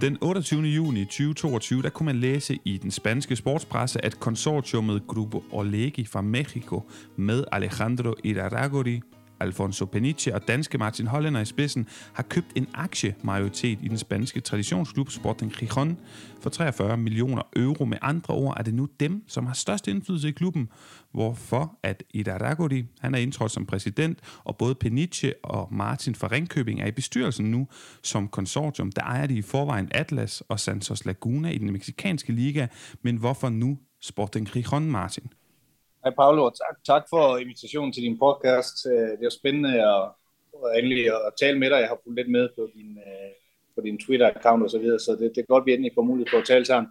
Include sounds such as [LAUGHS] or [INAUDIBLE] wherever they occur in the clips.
Den 28. juni 2022, der kunne man læse i den spanske sportspresse, at konsortiumet Grupo Olegi fra Mexico med Alejandro Iraragori, Alfonso Peniche og danske Martin Hollander i spidsen har købt en aktiemajoritet i den spanske traditionsklub Sporting Gijón for 43 millioner euro. Med andre ord er det nu dem, som har størst indflydelse i klubben, hvorfor at Iraragori, han er indtrådt som præsident, og både Peniche og Martin fra Ringkøbing er i bestyrelsen nu som konsortium. Der ejer de i forvejen Atlas og Santos Laguna i den meksikanske liga, men hvorfor nu Sporting Gijón, Martin? Hej Paolo, og tak, tak for invitationen til din podcast. Øh, det er spændende at, at endelig at tale med dig. Jeg har fulgt lidt med på din, øh, på din Twitter-account og så videre, så det, det er godt, at vi endelig får mulighed for at tale sammen.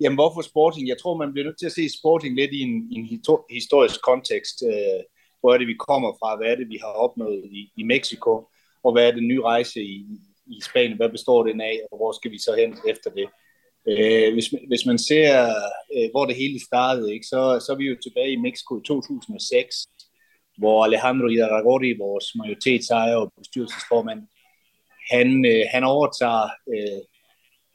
Jamen, hvorfor Sporting? Jeg tror, man bliver nødt til at se Sporting lidt i en, i en historisk kontekst. Øh, hvor er det, vi kommer fra? Hvad er det, vi har opnået i, i Mexico? Og hvad er den nye rejse i, i Spanien? Hvad består den af? Og hvor skal vi så hen efter det? Øh, hvis, hvis man ser, øh, hvor det hele startede, ikke, så, så er vi jo tilbage i Mexico i 2006, hvor Alejandro Iraragorri, vores majoritetsejer og bestyrelsesformand, han, øh, han overtager øh,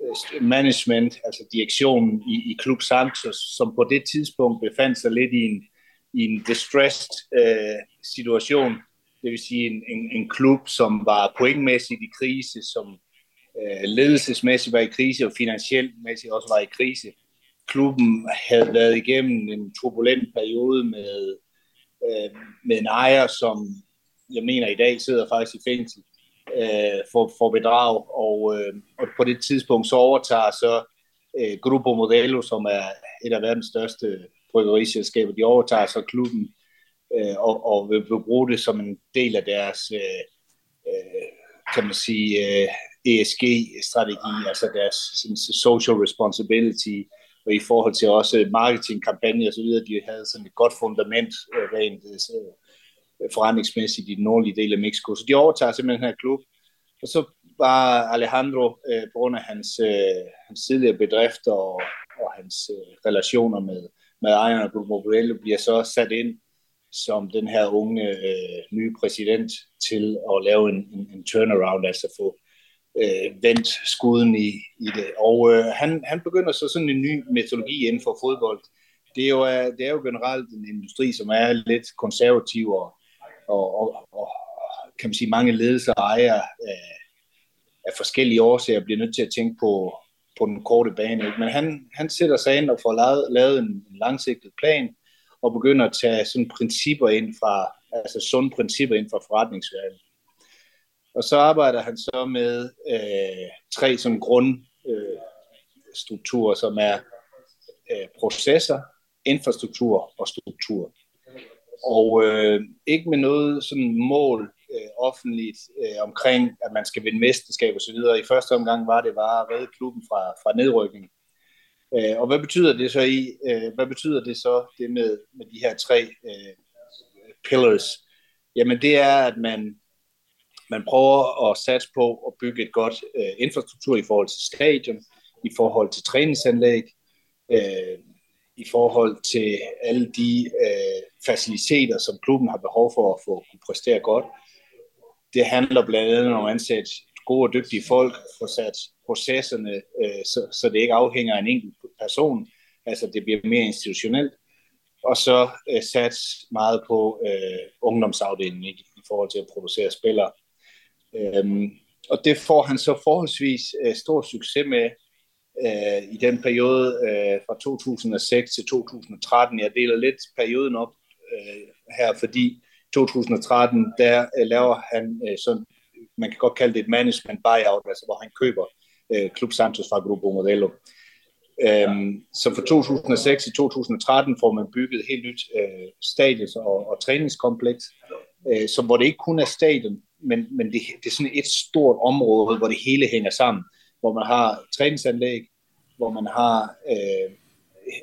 øh management, altså direktionen i, i Klub Santos, som på det tidspunkt befandt sig lidt i en, i en distressed øh, situation, det vil sige en, en, en klub, som var pointmæssigt i krise, som øh, ledelsesmæssigt var i krise, og finansielt mæssigt også var i krise. Klubben havde været igennem en turbulent periode med, øh, med en ejer, som jeg mener i dag sidder faktisk i fængsel øh, for, for bedrag, og, øh, og på det tidspunkt så overtager så øh, Grupo Modelo, som er et af verdens største bryggeriselskaber, de overtager så klubben øh, og, og vil bruge det som en del af deres, øh, øh, kan man sige, øh, ESG-strategi, altså deres sådan, social responsibility, og i forhold til også marketingkampagner og så videre, de havde sådan et godt fundament øh, rent øh, øh, forretningsmæssigt i den nordlige del af Mexico. Så de overtager simpelthen den her klub, og så var Alejandro, øh, på grund af hans, øh, hans tidligere bedrifter og, og hans øh, relationer med, med ejerne af Grupo bliver så sat ind som den her unge øh, nye præsident til at lave en, en, en turnaround, altså få øh, vendt skuden i, i det. Og øh, han, han begynder så sådan en ny metodologi inden for fodbold. Det er, jo, øh, det er jo generelt en industri, som er lidt konservativ, og, og, og, og kan man sige, mange ledelser og ejere øh, af forskellige årsager bliver nødt til at tænke på, på den korte bane. Ikke? Men han, han sætter sig ind og får lavet, lavet en, en langsigtet plan, og begynder at tage sådan principper ind fra, altså sunde principper ind fra forretningsverdenen. Og så arbejder han så med øh, tre som grundstrukturer, øh, som er øh, processer, infrastruktur og struktur. Og øh, ikke med noget sådan mål øh, offentligt øh, omkring, at man skal vinde mesterskab osv. så videre. I første omgang var det bare at redde klubben fra, fra nedrykning. Øh, og hvad betyder det så i? Øh, hvad betyder det så det med, med de her tre øh, pillars? Jamen det er, at man man prøver at satse på at bygge et godt øh, infrastruktur i forhold til stadion, i forhold til træningsanlæg, øh, i forhold til alle de øh, faciliteter, som klubben har behov for at få kunne præstere godt. Det handler blandt andet om at ansætte gode og dygtige folk, få sat processerne, øh, så, så det ikke afhænger af en enkelt person, altså det bliver mere institutionelt, og så øh, sat meget på øh, ungdomsafdelingen ikke, i forhold til at producere spillere. Øhm, og det får han så forholdsvis øh, stor succes med øh, i den periode øh, fra 2006 til 2013. Jeg deler lidt perioden op øh, her, fordi 2013, der øh, laver han øh, sådan, man kan godt kalde det et management buyout, altså hvor han køber øh, Club Santos fra Grupo Modelo. Øhm, så fra 2006 til 2013 får man bygget et helt nyt øh, stadion og, og træningskompleks, øh, som hvor det ikke kun er stadion, men, men det, det er sådan et stort område, hvor det hele hænger sammen, hvor man har træningsanlæg, hvor man har øh,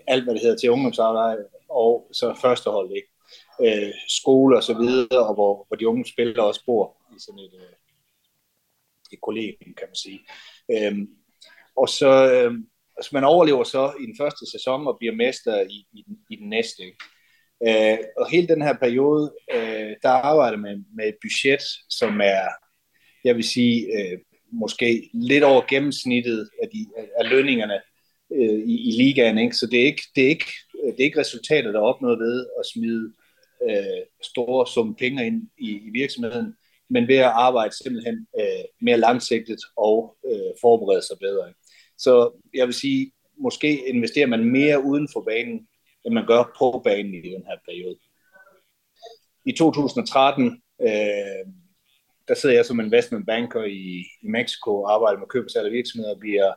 alt, hvad det hedder til ungdomsarbejde, og så førstehold, ikke? Øh, skole og så videre, og hvor, hvor de unge spillere også bor i sådan et, øh, et kollegium, kan man sige. Øh, og så, øh, altså man overlever så i den første sæson og bliver mester i, i, den, i den næste. Ikke? Øh, og hele den her periode, øh, der arbejder man med et budget, som er, jeg vil sige, øh, måske lidt over gennemsnittet af, de, af lønningerne øh, i, i ligaen. Ikke? Så det er ikke, det, er ikke, det er ikke resultatet, der er opnået ved at smide øh, store sum penge ind i, i virksomheden, men ved at arbejde simpelthen øh, mere langsigtet og øh, forberede sig bedre. Så jeg vil sige, måske investerer man mere uden for banen, end man gør på banen i den her periode. I 2013, øh, der sidder jeg som investment banker i, i Mexico og arbejder med køb og salg af virksomheder, og vi, er,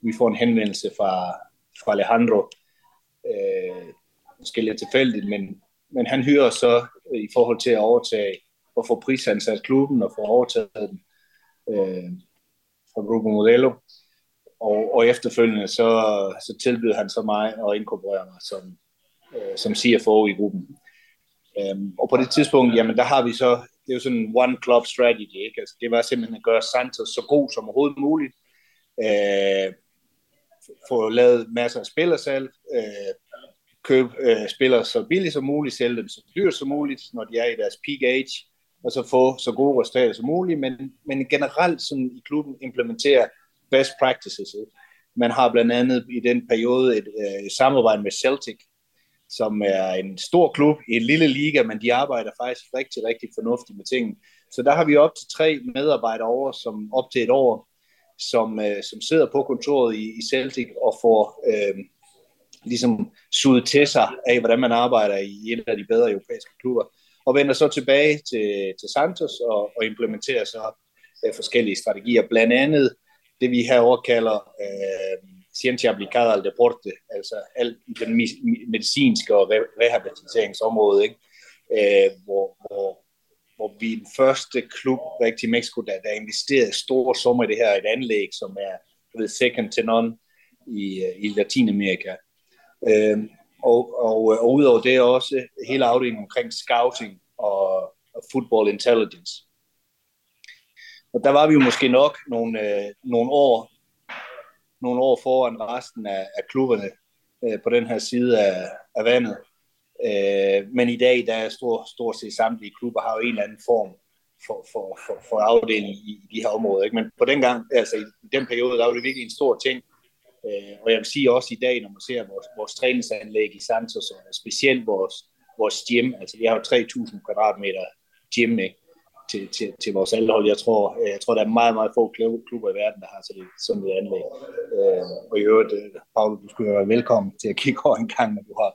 vi får en henvendelse fra, fra Alejandro, øh, måske lidt tilfældigt, men, men han hyrer så i forhold til at overtage og få prisansat klubben og få overtaget den øh, fra Grupo Modelo. Og, og efterfølgende så, så tilbyder han så mig at inkorporere mig som, øh, som CFO i gruppen. Øhm, og på det tidspunkt, jamen der har vi så, det er jo sådan en one club strategy, ikke? Altså, det var simpelthen at gøre Santos så god som overhovedet muligt. Øh, få lavet masser af spillersalg, øh, købe øh, spillere så billigt som muligt, sælge dem så dyrt som muligt, når de er i deres peak age, og så få så gode resultater som muligt, men, men generelt sådan i klubben implementere best practices. Ikke? Man har blandt andet i den periode et, øh, et samarbejde med Celtic, som er en stor klub i en lille liga, men de arbejder faktisk rigtig, rigtig fornuftigt med tingene. Så der har vi op til tre medarbejdere over, som op til et år, som, øh, som sidder på kontoret i, i Celtic og får øh, ligesom suget til sig af, hvordan man arbejder i en af de bedre europæiske klubber, og vender så tilbage til, til Santos og, og implementerer så øh, forskellige strategier, blandt andet det vi herover kalder øh, ciencia aplicada al deporte, altså alt i den medicinske og rehabiliteringsområde, ikke? Øh, hvor, hvor, hvor vi er den første klub rigtig i Mexico, der, der investerer store summer i det her, et anlæg, som er ved, second to none i, øh, i Latinamerika. Øh, og, og, og udover det også hele afdelingen omkring scouting og, og football intelligence. Og der var vi jo måske nok nogle, øh, nogle år nogle år foran resten af, af klubberne øh, på den her side af, af vandet. Øh, men i dag, der er stort, stort set samtlige klubber har jo en eller anden form for, for, for, for afdeling i, i de her områder. Ikke? Men på den gang, altså i den periode, der var det virkelig en stor ting. Øh, og jeg vil sige også i dag, når man ser vores, vores træningsanlæg i Santos, og specielt vores, vores gym, altså vi har jo 3.000 kvadratmeter gym, ikke? Til, til, til vores aldehold. Jeg tror, øh, jeg tror, der er meget, meget få klubber i verden, der har sådan et, sådan et anlæg. Øh, og i øvrigt, øh, Paul, du skulle være velkommen til at kigge over en gang, når du har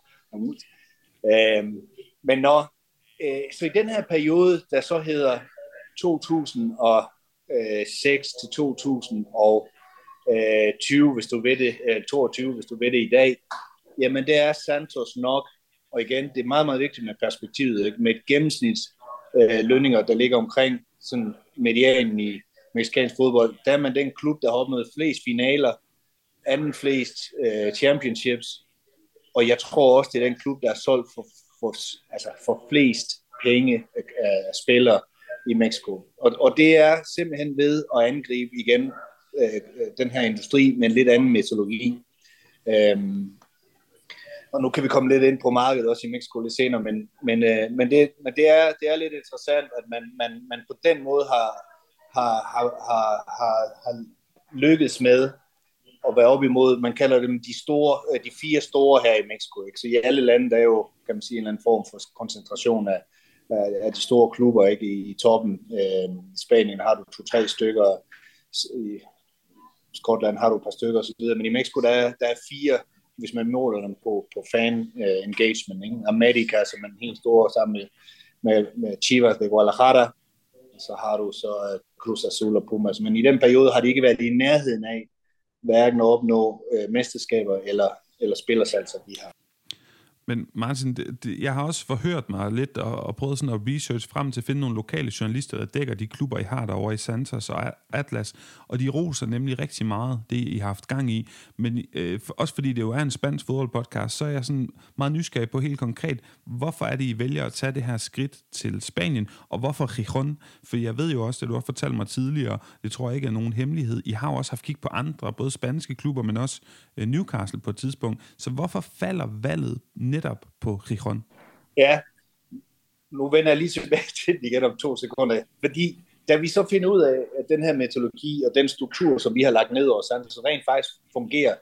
ud. Øh, men når, øh, så i den her periode, der så hedder 2006 til 2020, øh, hvis du ved det, 22, hvis du ved det i dag, jamen det er Santos nok, og igen, det er meget, meget vigtigt med perspektivet, ikke? med et gennemsnits øh, lønninger, der ligger omkring sådan medianen i mexicansk fodbold, der er man den klub, der har opnået flest finaler, anden flest øh, championships, og jeg tror også, det er den klub, der er solgt for, for, altså for flest penge af, øh, spillere i Mexico. Og, og det er simpelthen ved at angribe igen øh, øh den her industri med en lidt anden metodologi. Øhm, og nu kan vi komme lidt ind på markedet også i Mexico lidt senere, men, men, øh, men, det, men det, er, det er lidt interessant, at man, man, man på den måde har, har, har, har, har, har lykkedes med at være op imod, man kalder dem de, store, øh, de fire store her i Mexico. Ikke? Så i alle lande, der er jo, kan man sige, en eller anden form for koncentration af, af de store klubber ikke i, i toppen. Øh, I Spanien har du to-tre stykker, i Skotland har du et par stykker osv., men i Mexico der er, der er fire hvis man måler dem på, på fan uh, engagement. Ikke? America, som er en helt stor sammen med, med, med Chivas de Guadalajara, så har du så uh, Cruz Azul og Pumas. Men i den periode har de ikke været i nærheden af hverken at opnå uh, mesterskaber eller, eller spillersalser, de har. Men Martin, det, det, jeg har også forhørt mig lidt og, og prøvet sådan at research frem til at finde nogle lokale journalister, der dækker de klubber, I har derovre i Santos og Atlas, og de roser nemlig rigtig meget det, I har haft gang i. Men øh, for, også fordi det jo er en spansk fodboldpodcast, så er jeg sådan meget nysgerrig på helt konkret, hvorfor er det, I vælger at tage det her skridt til Spanien, og hvorfor Gijon? For jeg ved jo også, det du har fortalt mig tidligere, det tror jeg ikke er nogen hemmelighed. I har jo også haft kig på andre, både spanske klubber, men også øh, Newcastle på et tidspunkt. Så hvorfor falder valget netop på Gijon? Ja, nu vender jeg lige tilbage [LAUGHS] til det igen om to sekunder, fordi da vi så finder ud af, at den her metodologi og den struktur, som vi har lagt ned over Santos, så rent faktisk fungerer,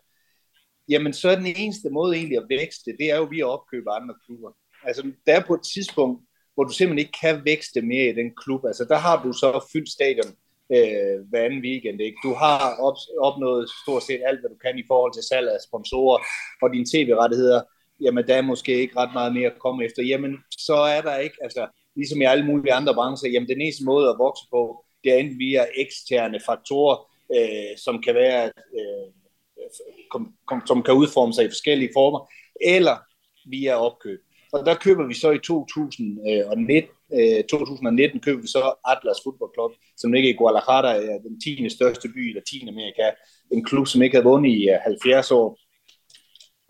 jamen så er den eneste måde egentlig at vækste, det er jo vi at opkøbe andre klubber. Altså, der er på et tidspunkt, hvor du simpelthen ikke kan vækste mere i den klub. Altså, der har du så fyldt stadion øh, hver anden weekend. Ikke? Du har op, opnået stort set alt, hvad du kan i forhold til salg af sponsorer og dine tv-rettigheder. Jamen, der er måske ikke ret meget mere at komme efter. Jamen, så er der ikke, altså, ligesom i alle mulige andre brancher, jamen, den eneste måde at vokse på, det er enten via eksterne faktorer, øh, som kan være, øh, kom, kom, som kan udforme sig i forskellige former, eller via opkøb. Og der køber vi så i 2019, øh, 2019 køber vi så Atlas Football Club, som ligger i Guadalajara, er den 10. største by i Latinamerika. En klub, som ikke havde vundet i øh, 70 år.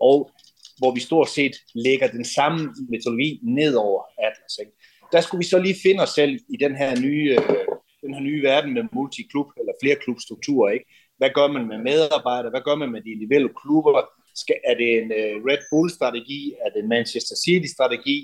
Og hvor vi stort set lægger den samme metodologi ned over Atlas. Ikke? Der skulle vi så lige finde os selv i den her nye, øh, den her nye verden med multiklub eller flere klubstrukturer. Ikke? Hvad gør man med medarbejdere? Hvad gør man med de individuelle klubber? Skal, er det en øh, Red Bull-strategi? Er det en Manchester City-strategi?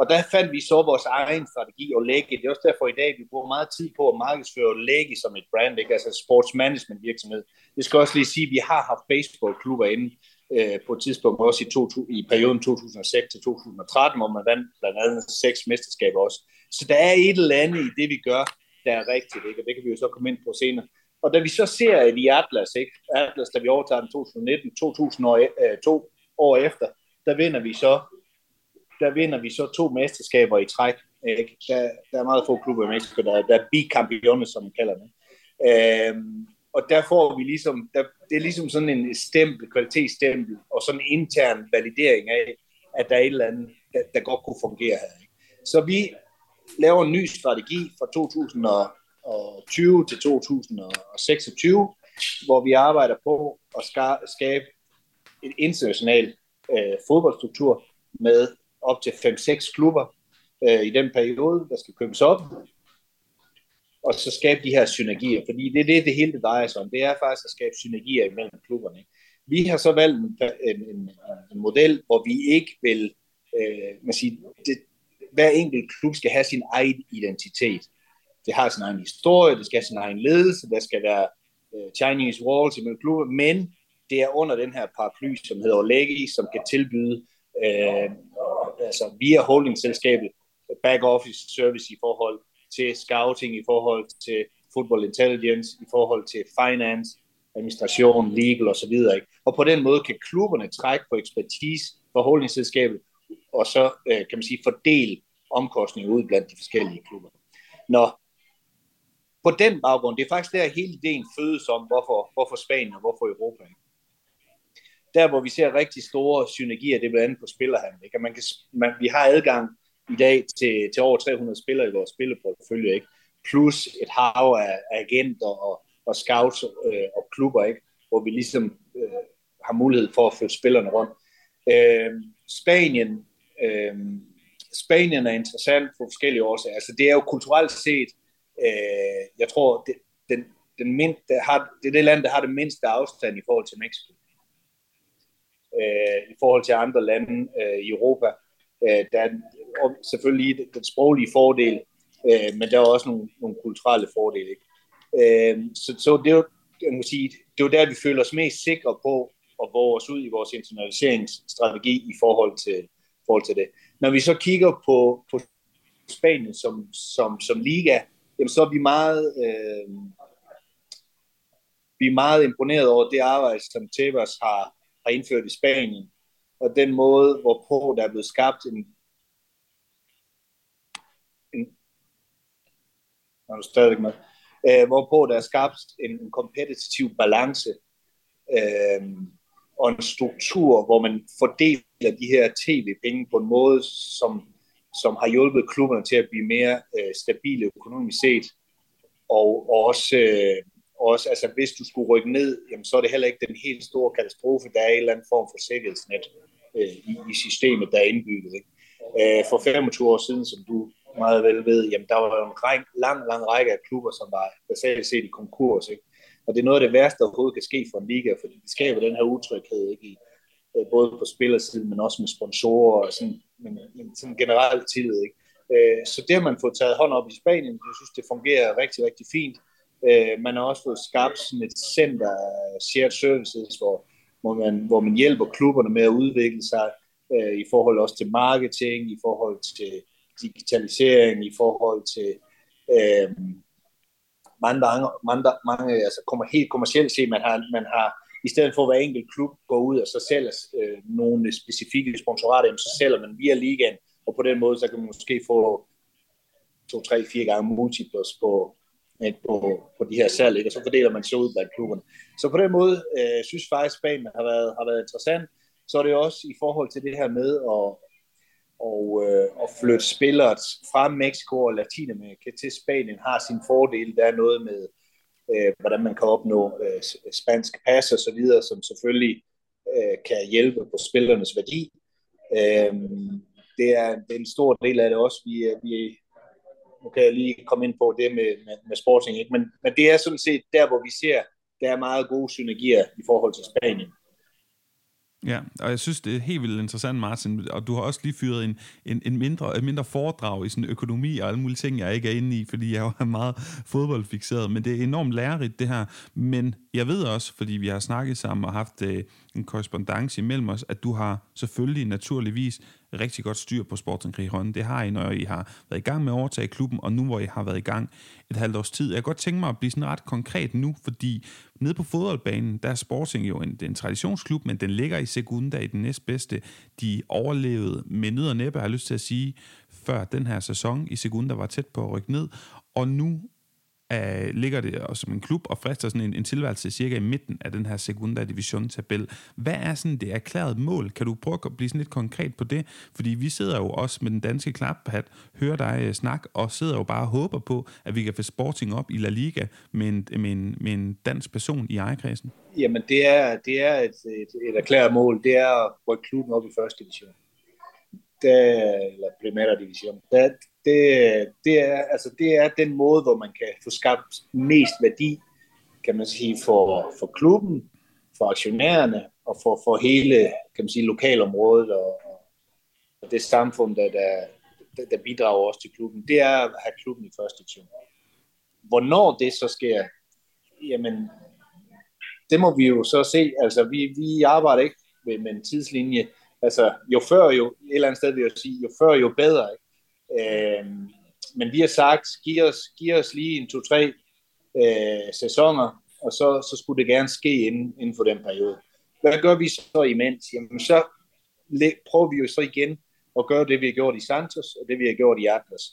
Og der fandt vi så vores egen strategi og lægge. Det er også derfor i dag, vi bruger meget tid på at markedsføre lægge som et brand, ikke? altså sports management virksomhed. Det skal også lige sige, at vi har haft baseballklubber inde øh, på et tidspunkt også i, to, i perioden 2006 til 2013, hvor man vandt blandt andet seks mesterskaber også. Så der er et eller andet i det, vi gør, der er rigtigt, ikke? og det kan vi jo så komme ind på senere. Og da vi så ser at i Atlas, ikke? Atlas, da vi overtager den 2019, 2002 år, år efter, der vinder vi så der vinder vi så to mesterskaber i træk. Ikke? Der, der er meget få klubber i Mexico, der, der er bicampeones, som man kalder det. Øhm, og der får vi ligesom, der, det er ligesom sådan en stempel, kvalitetsstempel, og sådan en intern validering af, at der er et eller andet, der, der godt kunne fungere her. Ikke? Så vi laver en ny strategi fra 2020 til 2026, hvor vi arbejder på at skabe en international øh, fodboldstruktur med op til 5-6 klubber øh, i den periode, der skal købes op, og så skabe de her synergier, fordi det er det, det hele det drejer sig om. Det er faktisk at skabe synergier imellem klubberne. Vi har så valgt en, en, en, en model, hvor vi ikke vil, øh, man siger, det, hver enkelt klub skal have sin egen identitet det har sin egen historie, det skal have sin egen ledelse, der skal være øh, Chinese walls i klubber, men det er under den her paraply, som hedder Olegi, som kan tilbyde øh, altså via holdingselskabet back office service i forhold til scouting, i forhold til football intelligence, i forhold til finance, administration, legal osv. Ikke? og på den måde kan klubberne trække på ekspertise fra holdingselskabet, og så øh, kan man sige fordele omkostninger ud blandt de forskellige klubber. Når på den baggrund, det er faktisk der hele ideen fødes om, hvorfor, hvorfor Spanien og hvorfor Europa. Ikke? Der, hvor vi ser rigtig store synergier, det er blandt andet på spillerhandel. Ikke? man kan, man, vi har adgang i dag til, til over 300 spillere i vores spilleportfølje, ikke? plus et hav af, agenter og, og scouts øh, og klubber, ikke? hvor vi ligesom øh, har mulighed for at flytte spillerne rundt. Øh, Spanien, øh, Spanien er interessant for forskellige årsager. Altså, det er jo kulturelt set Øh, jeg tror, det, den, den mind, der har, det er det land, der har det mindste afstand i forhold til Mexico. Øh, I forhold til andre lande øh, i Europa. Øh, der er og selvfølgelig den sproglige fordel, øh, men der er også nogle, nogle kulturelle fordele. Ikke? Øh, så, så det er jo, jeg må sige, det er der, vi føler os mest sikre på at våge os ud i vores internationaliseringsstrategi i forhold til, forhold til det. Når vi så kigger på, på Spanien som, som, som liga, jamen så er vi meget, øh, vi er meget imponeret over det arbejde, som Tebas har, har indført i Spanien, og den måde, hvorpå der er blevet skabt en er du stadig med, øh, hvorpå der er skabt en, en kompetitiv balance øh, og en struktur, hvor man fordeler de her tv-penge på en måde, som som har hjulpet klubberne til at blive mere øh, stabile økonomisk set. Og, og også, øh, også, altså hvis du skulle rykke ned, jamen, så er det heller ikke den helt store katastrofe. Der er en eller anden form for sikkerhedsnet øh, i, i systemet, der er indbygget. Ikke? Øh, for 25 år siden, som du meget vel ved, jamen, der var jo en ræk, lang, lang række af klubber, som var basalt set i konkurs. Ikke? Og det er noget af det værste, der overhovedet kan ske for en liga, fordi det skaber den her utryghed ikke? I, øh, både på spillersiden, men også med sponsorer og sådan, men, men sådan generelt tillid. Ikke? Øh, så det har man fået taget hånd op i Spanien. Jeg synes, det fungerer rigtig, rigtig fint. Øh, man har også fået skabt sådan et center shared services, hvor, hvor, man, hvor man hjælper klubberne med at udvikle sig i forhold også til marketing, i forhold til digitalisering, i forhold til øh, mange, mange, mange, mange altså kommer helt kommercielt set, man har, man har i stedet for at hver enkelt klub går ud og så sælger øh, nogle specifikke sponsorater, så sælger man via ligaen, og på den måde, så kan man måske få to, tre, fire gange multiples på, øh, på, på de her salg, og så fordeler man sig ud blandt klubberne. Så på den måde øh, synes faktisk, Spanien har været, har været interessant. Så er det også i forhold til det her med at, og, øh, og flytte spillere fra Mexico og Latinamerika til Spanien har sin fordel. Der er noget med, øh, hvordan man kan opnå øh, spansk pas og så videre, som selvfølgelig øh, kan hjælpe på spillernes værdi. Øh, det, er, det er en stor del af det også. Vi, øh, vi, nu kan jeg lige komme ind på det med, med, med sporting, ikke? Men, men det er sådan set der, hvor vi ser, der er meget gode synergier i forhold til Spanien. Ja, og jeg synes, det er helt vildt interessant, Martin, og du har også lige fyret en, en, en mindre, en mindre foredrag i sådan økonomi og alle mulige ting, jeg ikke er inde i, fordi jeg er meget fodboldfixeret, men det er enormt lærerigt, det her. Men jeg ved også, fordi vi har snakket sammen og haft øh, en korrespondence imellem os, at du har selvfølgelig naturligvis rigtig godt styr på Sporting Gijon. Det har I, når I har været i gang med at overtage klubben, og nu hvor I har været i gang et halvt års tid. Jeg kan godt tænke mig at blive sådan ret konkret nu, fordi nede på fodboldbanen, der er Sporting jo en, en traditionsklub, men den ligger i Segunda i den næstbedste. De overlevede med nød og næppe, har jeg lyst til at sige, før den her sæson i Segunda var tæt på at rykke ned. Og nu uh, ligger det også som en klub og frister sådan en, en tilværelse cirka i midten af den her sekunda division tabel. Hvad er sådan det erklærede mål? Kan du prøve at blive sådan lidt konkret på det? Fordi vi sidder jo også med den danske klaphat, hører dig uh, snak, og sidder jo bare og håber på, at vi kan få Sporting op i La Liga med en, med en, med en dansk person i ejerkredsen. Jamen det er, det er et, et, et erklæret mål, det er at rykke klubben op i første division. Det, eller Primera division. Det, det, det, er, altså, det er den måde, hvor man kan få skabt mest værdi, kan man sige, for, for klubben, for aktionærerne og for, for hele kan man sige, lokalområdet og, og det samfund, der, der, der bidrager også til klubben. Det er at have klubben i første division. Hvornår det så sker, jamen, det må vi jo så se. Altså, vi, vi arbejder ikke med, med en tidslinje. Altså, jo før jo, et eller andet sted vil jeg sige, jo før jo bedre. Ikke? Øh, men vi har sagt, giv os, giv os lige en to-tre øh, sæsoner, og så, så skulle det gerne ske inden, inden for den periode. Hvad gør vi så imens? Jamen så prøver vi jo så igen at gøre det, vi har gjort i Santos, og det, vi har gjort i Atlas.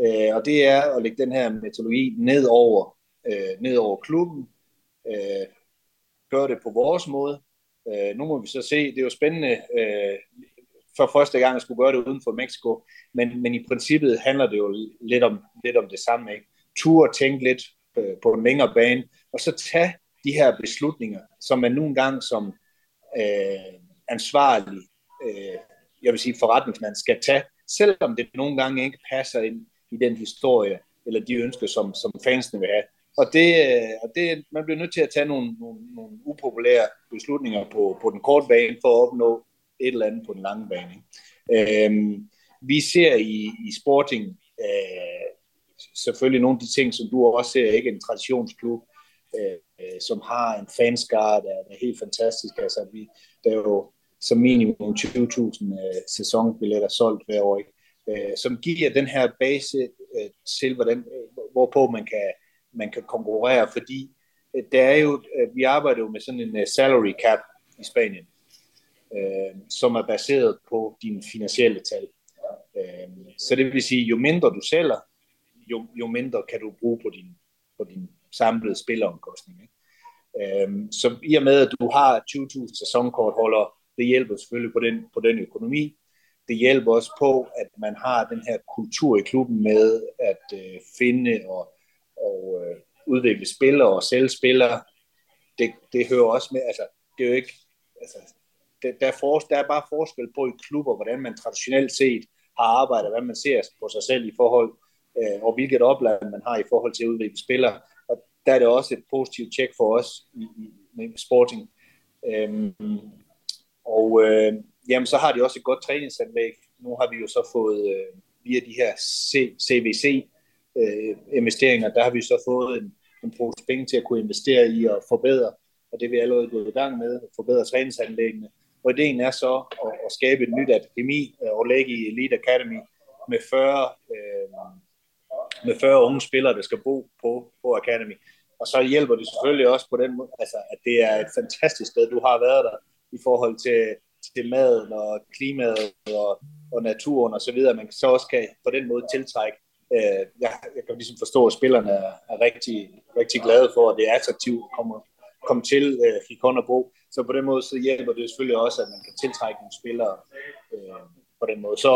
Øh, og det er at lægge den her metodologi ned over, øh, ned over klubben, øh, gøre det på vores måde. Øh, nu må vi så se, det er jo spændende øh, for første gang at skulle gøre det uden for Mexico. Men, men i princippet handler det jo lidt om, lidt om det samme. Ikke? Tur og tænke lidt øh, på en længere bane, og så tage de her beslutninger, som man nogle engang som øh, ansvarlig, øh, jeg vil sige forretningsmand, skal tage, selvom det nogle gange ikke passer ind i den historie, eller de ønsker, som, som fansene vil have. Og det, øh, og det, man bliver nødt til at tage nogle, nogle, nogle upopulære beslutninger på, på den korte bane for at opnå et eller andet på den lange bane. Øhm, vi ser i, i sporting øh, selvfølgelig nogle af de ting, som du også ser, ikke en traditionsklub, øh, som har en fanskare, der, der er helt fantastisk. Altså, vi, der er jo som minimum 20.000 øh, sæsonbilletter solgt hver år, ikke? Øh, som giver den her base øh, til, hvordan, øh, hvorpå man kan, man kan konkurrere, fordi det der er jo, øh, vi arbejder jo med sådan en øh, salary cap i Spanien, øh, som er baseret på dine finansielle tal. Øh, så det vil sige, jo mindre du sælger, jo, jo mindre kan du bruge på din, på din samlede spilleromkostning. Ikke? Øh, så i og med, at du har 20.000 sæsonkortholdere, det hjælper selvfølgelig på den, på den økonomi. Det hjælper også på, at man har den her kultur i klubben med at øh, finde og, og øh, udvikle spillere og sælge spillere. Det, det hører også med, altså det er jo ikke, altså der, der, er for, der er bare forskel på i klubber, hvordan man traditionelt set har arbejdet, hvad man ser på sig selv i forhold, øh, og hvilket opland man har i forhold til at udvikle spillere. Og der er det også et positivt tjek for os i, i med sporting. Øhm, og øh, jamen, så har de også et godt træningsanlæg. Nu har vi jo så fået, øh, via de her C, CVC-investeringer, øh, der har vi så fået en, en pose penge til at kunne investere i og forbedre, og det er vi allerede gået i gang med, at forbedre træningsanlæggene. Og ideen er så at, at skabe et nyt akademi, øh, og lægge i Elite Academy, med 40, øh, med 40 unge spillere, der skal bo på, på Academy. Og så hjælper det selvfølgelig også på den måde, altså, at det er et fantastisk sted. Du har været der i forhold til, til maden og klimaet og, og naturen osv. Man så også kan på den måde tiltrække. Øh, jeg, jeg kan ligesom forstå, at spillerne er, er rigtig, rigtig glade for, at det er attraktivt at komme, komme til øh, Hikon og Bo. Så på den måde så hjælper det selvfølgelig også, at man kan tiltrække nogle spillere øh, på den måde. Så,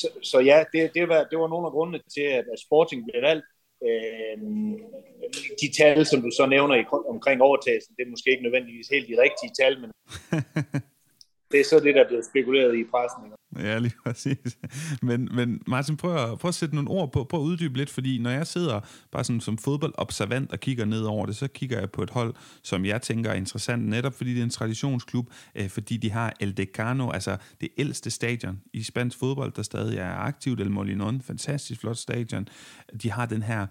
så, så ja, det, det, var, det var nogle af grundene til, at, at Sporting blev valgt. Øh, de tal, som du så nævner i, omkring overtagelsen, det er måske ikke nødvendigvis helt de rigtige tal, men [LAUGHS] det er så det, der bliver spekuleret i pressen. Ja, lige [LAUGHS] præcis. Men, men Martin, prøv at, prøv at sætte nogle ord på, prøv at uddybe lidt, fordi når jeg sidder bare sådan som fodboldobservant og kigger ned over det, så kigger jeg på et hold, som jeg tænker er interessant, netop fordi det er en traditionsklub, øh, fordi de har El Decano, altså det ældste stadion i spansk fodbold, der stadig er aktivt, El Molinón, fantastisk flot stadion. De har den her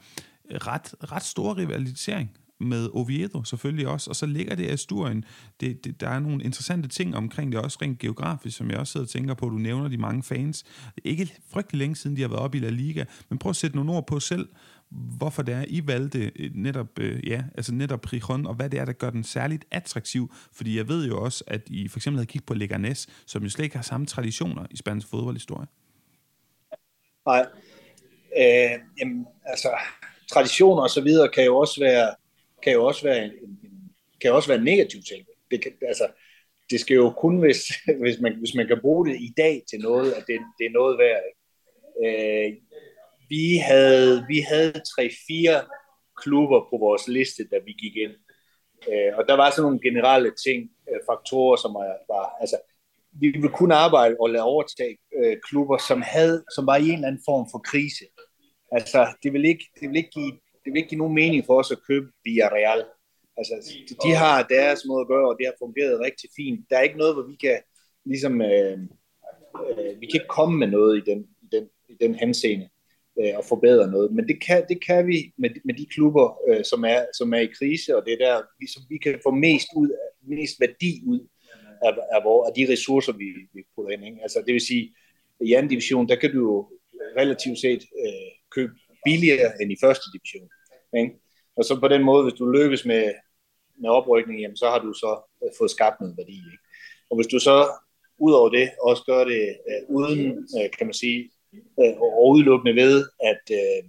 ret, ret store rivalisering med Oviedo selvfølgelig også, og så ligger det i Asturien. Det, det, der er nogle interessante ting omkring det, også rent geografisk, som jeg også sidder og tænker på. Du nævner de mange fans. Ikke frygtelig længe siden, de har været oppe i La Liga, men prøv at sætte nogle ord på selv, hvorfor det er, I valgte øh, netop, øh, ja, altså netop Prijon, og hvad det er, der gør den særligt attraktiv. Fordi jeg ved jo også, at I for eksempel havde kigget på Leganes, som jo slet ikke har samme traditioner i spansk fodboldhistorie. Nej. Øh, jamen, altså, traditioner og så videre kan jo også være kan jo også være en, kan også være en negativ ting. Det, kan, altså, det skal jo kun, hvis, [LAUGHS] hvis, man, hvis man kan bruge det i dag til noget, at det, det er noget værd. Øh, vi havde, vi havde tre-fire klubber på vores liste, da vi gik ind. Øh, og der var sådan nogle generelle ting, øh, faktorer, som var, var altså, vi ville kun arbejde og lade overtage øh, klubber, som, havde, som var i en eller anden form for krise. Altså, det vil ikke, det vil ikke give det vil ikke give nogen mening for os at købe Villarreal. Altså, de har deres måde at gøre, og det har fungeret rigtig fint. Der er ikke noget, hvor vi kan ligesom, øh, øh, vi kan ikke komme med noget i den, i den, i den henseende øh, og forbedre noget. Men det kan, det kan vi med, med de klubber, øh, som, er, som er i krise, og det er der, vi, som vi kan få mest, ud, mest værdi ud af, af, af, af de ressourcer, vi, vi putter ind. Ikke? Altså, det vil sige, i anden division, der kan du jo relativt set øh, købe billigere end i første division. Ikke? Og så på den måde, hvis du lykkes med, med oprykning, jamen, så har du så øh, fået skabt noget værdi. Ikke? Og hvis du så ud over det også gør det øh, uden, øh, kan man sige, øh, og udelukkende ved at øh,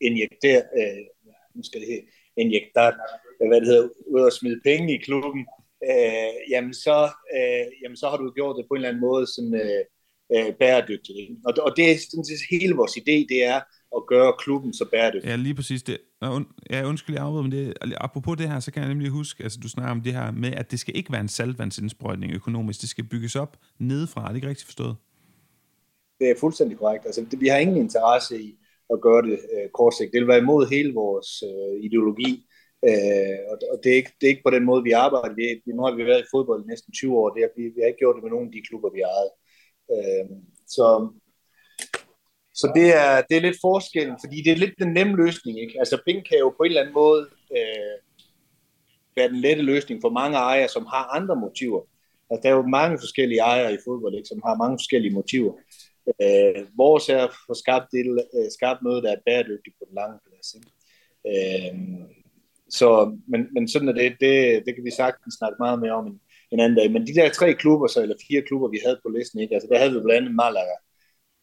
injektere, øh, nu skal det hedde, injektere, øh, hvad det hedder, ud at smide penge i klubben, øh, jamen, så, øh, jamen så har du gjort det på en eller anden måde sådan, øh, øh, bæredygtigt. Og, og det er sådan set hele vores idé, det er at gøre klubben så bæredygtig. Ja, lige præcis det. Ja, undskyld, jeg afbryder, men det, apropos det her, så kan jeg nemlig huske, altså du snakker om det her med, at det skal ikke være en saltvandsindsprøjtning økonomisk, det skal bygges op nedefra, er det ikke rigtigt forstået? Det er fuldstændig korrekt. Altså, det, vi har ingen interesse i at gøre det øh, kortsigt. Det vil være imod hele vores øh, ideologi, øh, og, og det, er ikke, det er ikke på den måde, vi arbejder. Vi, nu har vi været i fodbold i næsten 20 år, det vi, vi har ikke gjort det med nogen af de klubber, vi har ejet. Øh, så så det er, det er lidt forskellen, fordi det er lidt den nemme løsning. Ikke? Altså penge kan jo på en eller anden måde øh, være den lette løsning for mange ejere, som har andre motiver. Altså, der er jo mange forskellige ejere i fodbold, ikke, som har mange forskellige motiver. Øh, vores er at få skabt, det, øh, skabt noget, der er bæredygtigt på den lange plads. Ikke? Øh, så, men, men sådan er det, det, det kan vi sagtens snakke meget mere om en, en anden dag. Men de der tre klubber, så, eller fire klubber, vi havde på listen, ikke? Altså, der havde vi blandt andet Malaga,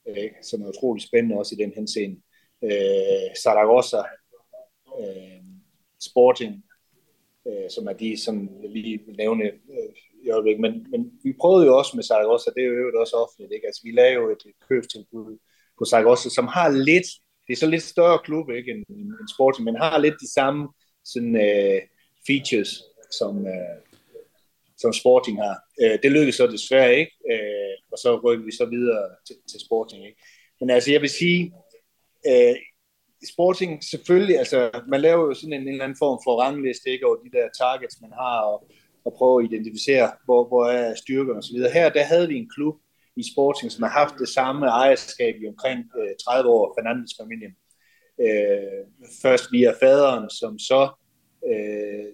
øh, som er utrolig spændende også i den henseende. Øh, Zaragoza, øh, Sporting, øh, som er de, som jeg lige vil nævne øh, i øjeblikket. Men, men vi prøvede jo også med Zaragoza, det er jo også offentligt, ikke? Altså, vi lavede jo et købstilbud på Zaragoza, som har lidt, det er så lidt større klub, ikke, end, end Sporting, men har lidt de samme sådan, øh, features, som, øh, som Sporting har. Øh, det lykkedes så desværre ikke, øh, og så rykker vi så videre til, til Sporting. Ikke? Men altså, jeg vil sige, øh, Sporting selvfølgelig, altså man laver jo sådan en, en eller anden form for rangliste ikke, over de der targets, man har, og, og prøve at identificere, hvor, hvor er styrkerne osv. Her, der havde vi en klub, i Sporting, som har haft det samme ejerskab i omkring øh, 30 år, Fernandes-familien. Øh, først via faderen, som så, øh,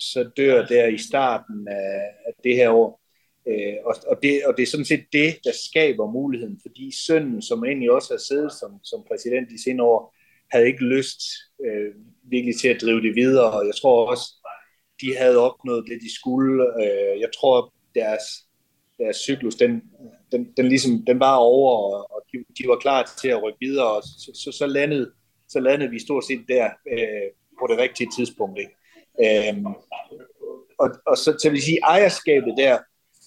så dør der i starten af, det her år. Øh, og, og, det, og det er sådan set det, der skaber muligheden, fordi sønnen, som egentlig også har siddet som, som præsident i sine år, havde ikke lyst øh, virkelig til at drive det videre, og jeg tror også, de havde opnået det, de skulle. Øh, jeg tror, deres, deres cyklus, den, den, den, ligesom, den var over, og de, de var klar til at rykke videre, og så, så, så, landede, så landede vi stort set der øh, på det rigtige tidspunkt. Ikke? Øh, og, og så så vil sige, ejerskabet der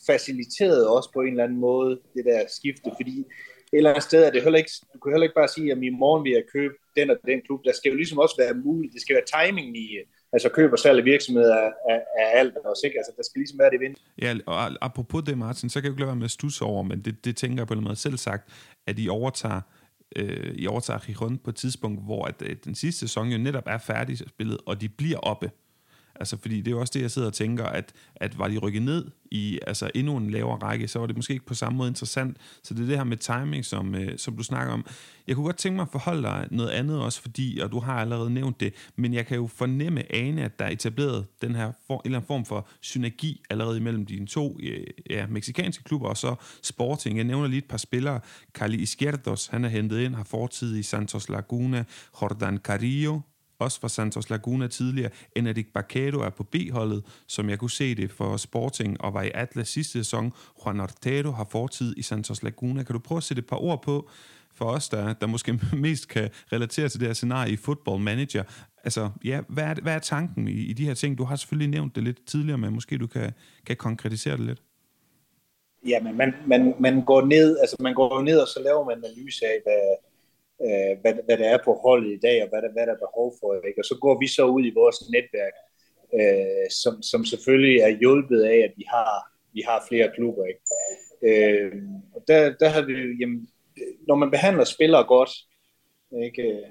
faciliterede også på en eller anden måde det der skifte, fordi et eller andet sted er det heller ikke, du kan heller ikke bare sige, at i morgen vil jeg købe den og den klub. Der skal jo ligesom også være muligt, det skal være timing i, altså køb og salg af virksomheder af, er, alt også, ikke? Altså, der skal ligesom være det vind. Ja, og apropos det, Martin, så kan jeg jo ikke lade være med at stusse over, men det, det tænker jeg på en måde selv sagt, at I overtager øh, I overtager Giron på et tidspunkt, hvor at, øh, den sidste sæson jo netop er færdig spillet, og de bliver oppe. Altså, fordi det er jo også det, jeg sidder og tænker, at, at var de rykket ned i altså, endnu en lavere række, så var det måske ikke på samme måde interessant. Så det er det her med timing, som, øh, som du snakker om. Jeg kunne godt tænke mig at forholde dig noget andet også, fordi, og du har allerede nævnt det, men jeg kan jo fornemme, ane, at der er etableret den her for, en eller anden form for synergi allerede imellem dine to øh, ja, meksikanske klubber, og så Sporting. Jeg nævner lige et par spillere. Carly Izquierdos, han er hentet ind, har fortid i Santos Laguna. Jordan Carrillo, også fra Santos Laguna tidligere. Enedik Baquero er på B-holdet, som jeg kunne se det for Sporting, og var i Atlas sidste sæson. Juan Ortero har fortid i Santos Laguna. Kan du prøve at sætte et par ord på, for os, der, der måske [LAUGHS] mest kan relatere til det her scenarie i Football Manager. Altså, ja, hvad er, hvad er tanken i, i de her ting? Du har selvfølgelig nævnt det lidt tidligere, men måske du kan, kan konkretisere det lidt. Ja, men man, man, man går ned, altså man går ned, og så laver man en analyse af, hvad, øh, hvad, hvad der er på holdet i dag, og hvad der, hvad der er behov for. Ikke? Og så går vi så ud i vores netværk, øh, som, som selvfølgelig er hjulpet af, at vi har, vi har flere klubber. Ikke? Øh, og der, der har vi, jamen, når man behandler spillere godt, ikke?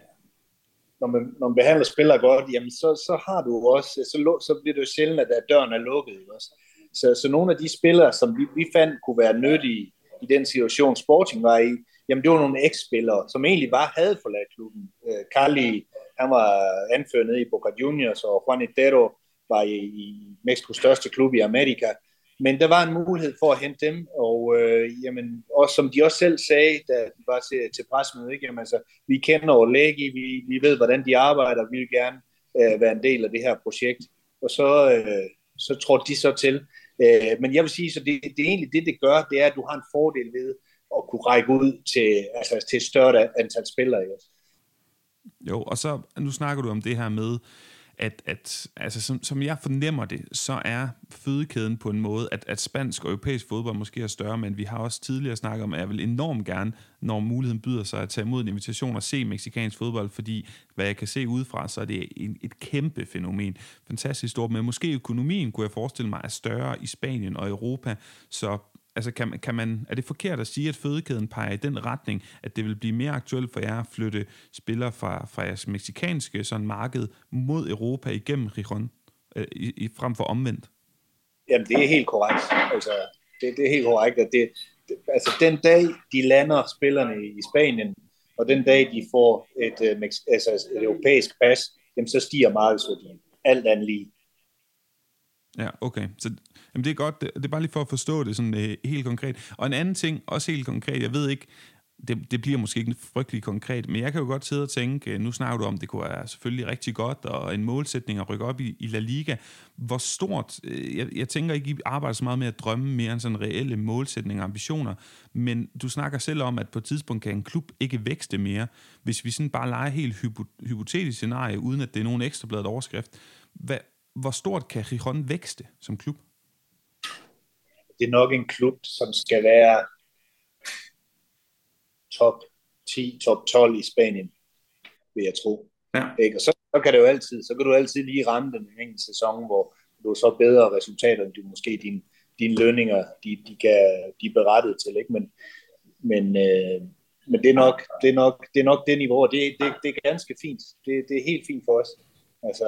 Når, man, når man behandler spillere godt, jamen så, så har du også, så, så bliver det jo sjældent, at døren er lukket. Ikke også? Så, så nogle af de spillere, som vi, vi fandt kunne være nyttige i den situation, Sporting var i, jamen det var nogle eks-spillere, som egentlig bare havde forladt klubben. Øh, Carly, han var anført nede i Boca Juniors, og Juan Itero var i, i Mexikos største klub i Amerika. Men der var en mulighed for at hente dem, og øh, jamen, også, som de også selv sagde, da de var til, til pressemødet, ikke? Jamen, altså, vi kender Olegi, vi, vi ved, hvordan de arbejder, vi vil gerne øh, være en del af det her projekt. Og så, øh, så tror de så til. Øh, men jeg vil sige, så det, det er egentlig det, det gør, det er, at du har en fordel ved at kunne række ud til, altså, til et større antal spillere. Ikke? Jo, og så nu snakker du om det her med, at, at altså, som, som jeg fornemmer det, så er fødekæden på en måde, at, at spansk og europæisk fodbold måske er større, men vi har også tidligere snakket om, at jeg vil enormt gerne, når muligheden byder sig at tage imod en invitation og se meksikansk fodbold, fordi hvad jeg kan se udefra, så er det en, et kæmpe fænomen. Fantastisk stort, men måske økonomien, kunne jeg forestille mig, er større i Spanien og Europa, så altså kan, kan man, er det forkert at sige, at fødekæden peger i den retning, at det vil blive mere aktuelt for jer at flytte spillere fra, fra jeres meksikanske sådan marked mod Europa igennem Rijon, øh, i, i, frem for omvendt? Jamen, det er helt korrekt. Altså, det, det er helt korrekt, at det, det, altså, den dag, de lander spillerne i Spanien, og den dag, de får et, øh, altså, et europæisk pas, jamen, så stiger markedsværdien. Alt andet lige. Ja, okay. Så jamen det er godt. Det, det er bare lige for at forstå det sådan øh, helt konkret. Og en anden ting, også helt konkret, jeg ved ikke, det, det bliver måske ikke frygtelig konkret, men jeg kan jo godt sidde og tænke, øh, nu snakker du om, det kunne være selvfølgelig rigtig godt, og en målsætning at rykke op i, i La Liga. Hvor stort, øh, jeg, jeg tænker ikke, I arbejder så meget med at drømme mere end sådan reelle målsætninger og ambitioner, men du snakker selv om, at på et tidspunkt kan en klub ikke vækste mere. Hvis vi sådan bare leger helt hypotetisk scenarie, uden at det er nogen ekstrabladet overskrift, hvad, hvor stort kan Gijon vækste som klub? Det er nok en klub, som skal være top 10, top 12 i Spanien, vil jeg tro. Ja. Ikke? Og så, så, kan det jo altid, så kan du altid lige ramme den enkelte sæson, hvor du så bedre resultater, end du måske dine, dine lønninger, de, de, kan, de er berettet til. Ikke? Men, men, øh, men det, er nok, det, er nok, det er nok det niveau, og det, det, det er ganske fint. Det, det er helt fint for os. Altså,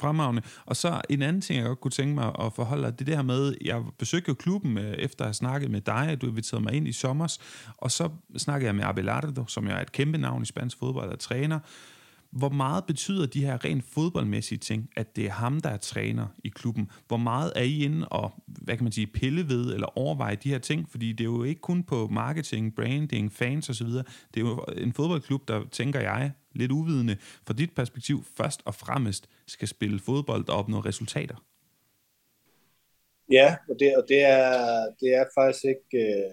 fremragende. Og så en anden ting, jeg godt kunne tænke mig at forholde dig, det der med, jeg besøgte klubben øh, efter at have snakket med dig, du inviterede mig ind i sommer, og så snakkede jeg med Abelardo, som jo er et kæmpe navn i spansk fodbold og træner, hvor meget betyder de her rent fodboldmæssige ting, at det er ham, der er træner i klubben? Hvor meget er I inde og, hvad kan man sige, pille ved eller overveje de her ting? Fordi det er jo ikke kun på marketing, branding, fans osv. Det er jo en fodboldklub, der, tænker jeg, lidt uvidende fra dit perspektiv, først og fremmest skal spille fodbold og opnå resultater. Ja, og det, og det, er, det er faktisk ikke, øh,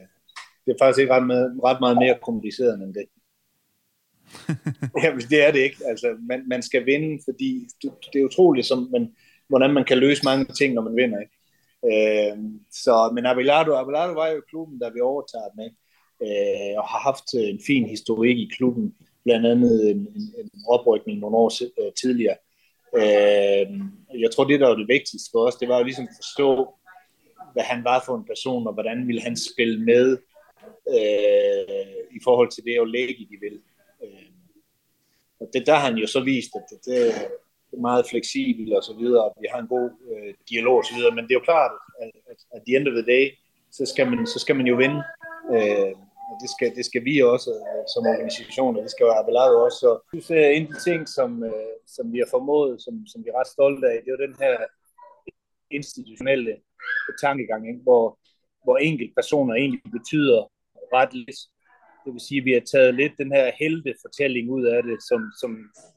det er faktisk ikke ret, med, ret meget mere kompliceret end det. [LAUGHS] ja, det er det ikke. Altså, man, man skal vinde, fordi det, det er utroligt, som, men, hvordan man kan løse mange ting, når man vinder. Ikke? Øh, så, men Abelardo, Abelardo var jo klubben, der vi overtager med, øh, og har haft øh, en fin historik i klubben, blandt andet en, en, en oprykning nogle år øh, tidligere. Øh, jeg tror, det der var det vigtigste for os, det var jo ligesom at forstå, hvad han var for en person, og hvordan ville han spille med øh, i forhold til det at lægge, de vil. Og det der har han jo så vist, at det, det er meget fleksibelt og så videre, og vi har en god øh, dialog og så videre, men det er jo klart, at, at, at the end of the day, så skal man, så skal man jo vinde. Øh, og det skal, det skal vi også øh, som organisation, og det skal jo Abelardo også. Så jeg synes, en af de ting, som, øh, som vi har formået, som, som vi er ret stolte af, det er jo den her institutionelle tankegang, ikke? Hvor, hvor enkelte personer egentlig betyder ret lidt det vil sige, at vi har taget lidt den her heltefortælling ud af det, som, som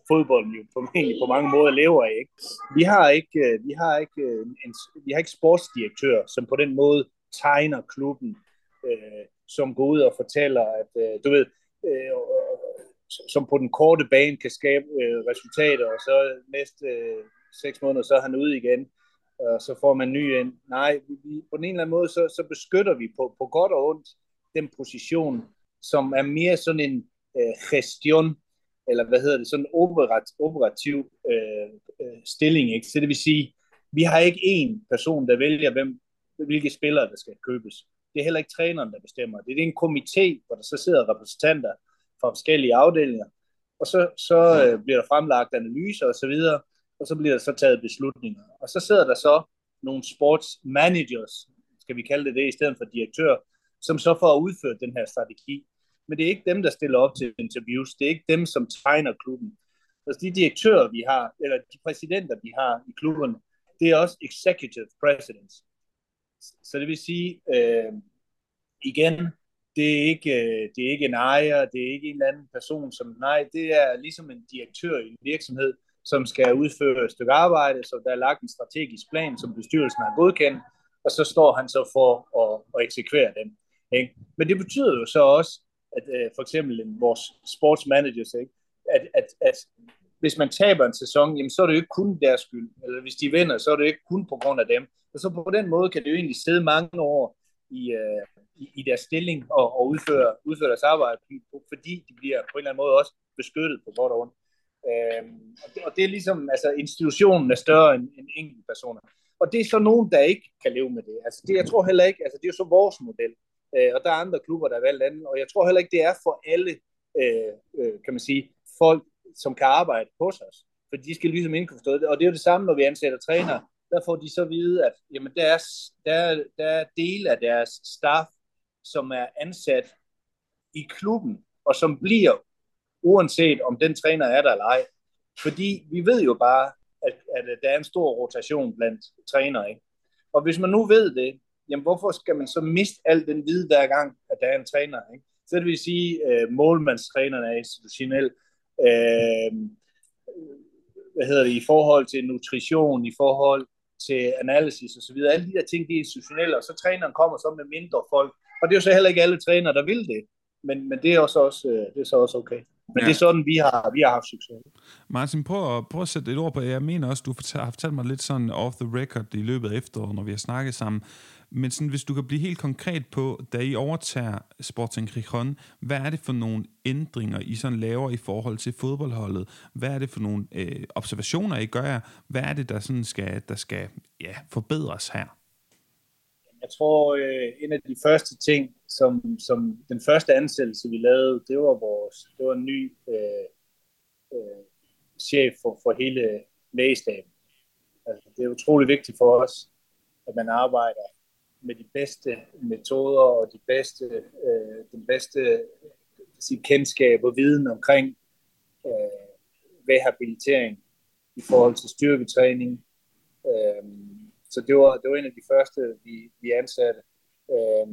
fodbolden jo formentlig på mange måder lever af. Ikke? Vi har ikke, øh, vi har ikke, øh, en, vi har ikke sportsdirektør, som på den måde tegner klubben, øh, som går ud og fortæller, at øh, du ved, øh, som på den korte bane kan skabe øh, resultater, og så næste øh, seks måneder, så er han ude igen, og så får man ny ind. Nej, vi, på den ene eller anden måde, så, så beskytter vi på, på godt og ondt den position, som er mere sådan en øh, gestion, eller hvad hedder det, sådan en operat, operativ øh, øh, stilling. Ikke? Så det vil sige, vi har ikke én person, der vælger, hvem, hvilke spillere, der skal købes. Det er heller ikke træneren, der bestemmer. Det er en komité, hvor der så sidder repræsentanter fra forskellige afdelinger, og så, så øh, bliver der fremlagt analyser og så videre, og så bliver der så taget beslutninger. Og så sidder der så nogle sportsmanagers, skal vi kalde det det, i stedet for direktør, som så får udført den her strategi men det er ikke dem, der stiller op til interviews. Det er ikke dem, som tegner klubben. Altså de direktører, vi har, eller de præsidenter, vi har i klubberne, det er også executive presidents. Så det vil sige, øh, igen, det er, ikke, øh, det er ikke en ejer, det er ikke en eller anden person, som, nej, det er ligesom en direktør i en virksomhed, som skal udføre et stykke arbejde, så der er lagt en strategisk plan, som bestyrelsen har godkendt, og så står han så for at, at eksekvere den. Ikke? Men det betyder jo så også, at øh, for eksempel en, vores sportsmanagers, ikke? At, at, at hvis man taber en sæson, jamen, så er det jo ikke kun deres skyld. Eller hvis de vinder, så er det jo ikke kun på grund af dem. Og så på den måde kan det jo egentlig sidde mange år i, øh, i, i deres stilling og, og udføre, udføre deres arbejde, fordi de bliver på en eller anden måde også beskyttet på godt og ondt. Øhm, og, det, og det er ligesom, altså institutionen er større end, end enkelte personer. Og det er så nogen, der ikke kan leve med det. Altså det, jeg tror heller ikke, altså det er jo så vores model. Øh, og der er andre klubber, der har valgt andet. Og jeg tror heller ikke, det er for alle, øh, øh, kan man sige, folk, som kan arbejde hos os. For de skal ligesom indforstå det. Og det er jo det samme, når vi ansætter trænere. Der får de så at vide, at jamen, der, er, der, der er dele af deres staff, som er ansat i klubben, og som bliver, uanset om den træner er der eller ej. Fordi vi ved jo bare, at, at der er en stor rotation blandt trænere. Ikke? Og hvis man nu ved det, jamen hvorfor skal man så miste al den viden hver gang, at der er en træner? Ikke? Så det vil sige, at øh, målmandstrænerne er institutionel. Øh, hvad hedder det, i forhold til nutrition, i forhold til analysis og så videre. Alle de der ting, de er institutionelle, og så træneren kommer så med mindre folk. Og det er jo så heller ikke alle trænere, der vil det. Men, men det, er også, også, øh, det er så også okay. Men ja. det er sådan, vi har, vi har haft succes. Martin, prøv at, prøv at sætte et ord på, jeg mener også, du har fortalt mig lidt sådan off the record i løbet af efteråret, når vi har snakket sammen. Men sådan, hvis du kan blive helt konkret på, da I overtager Sporting Gijon, hvad er det for nogle ændringer, I sådan laver i forhold til fodboldholdet? Hvad er det for nogle øh, observationer, I gør? Hvad er det, der, sådan skal, der skal ja, forbedres her? Jeg tror, øh, en af de første ting, som, som den første ansættelse, vi lavede, det var vores, det var en ny øh, øh, chef for, for hele lægestaben. Altså, det er utrolig vigtigt for os, at man arbejder med de bedste metoder og de bedste, øh, den bedste sige, kendskab og viden omkring øh, rehabilitering i forhold til styrketræning. Øh, så det var, det var en af de første, vi, vi ansatte. Øh,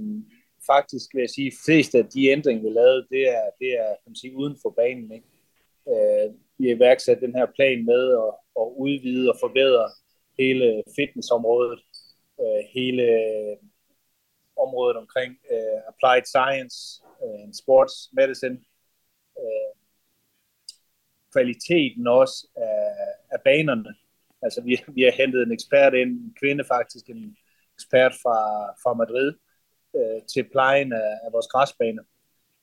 faktisk vil jeg sige, at flest af de ændringer, vi lavede, det er, det er kan man sige, uden for banen. Ikke? Øh, vi har iværksat den her plan med at, at udvide og forbedre hele fitnessområdet, øh, hele øh, området omkring øh, applied science, øh, sports medicine, øh, kvaliteten også af, af banerne. Altså vi, vi har hentet en ekspert ind, en kvinde faktisk, en ekspert fra, fra Madrid, øh, til plejen af, af vores græsbaner.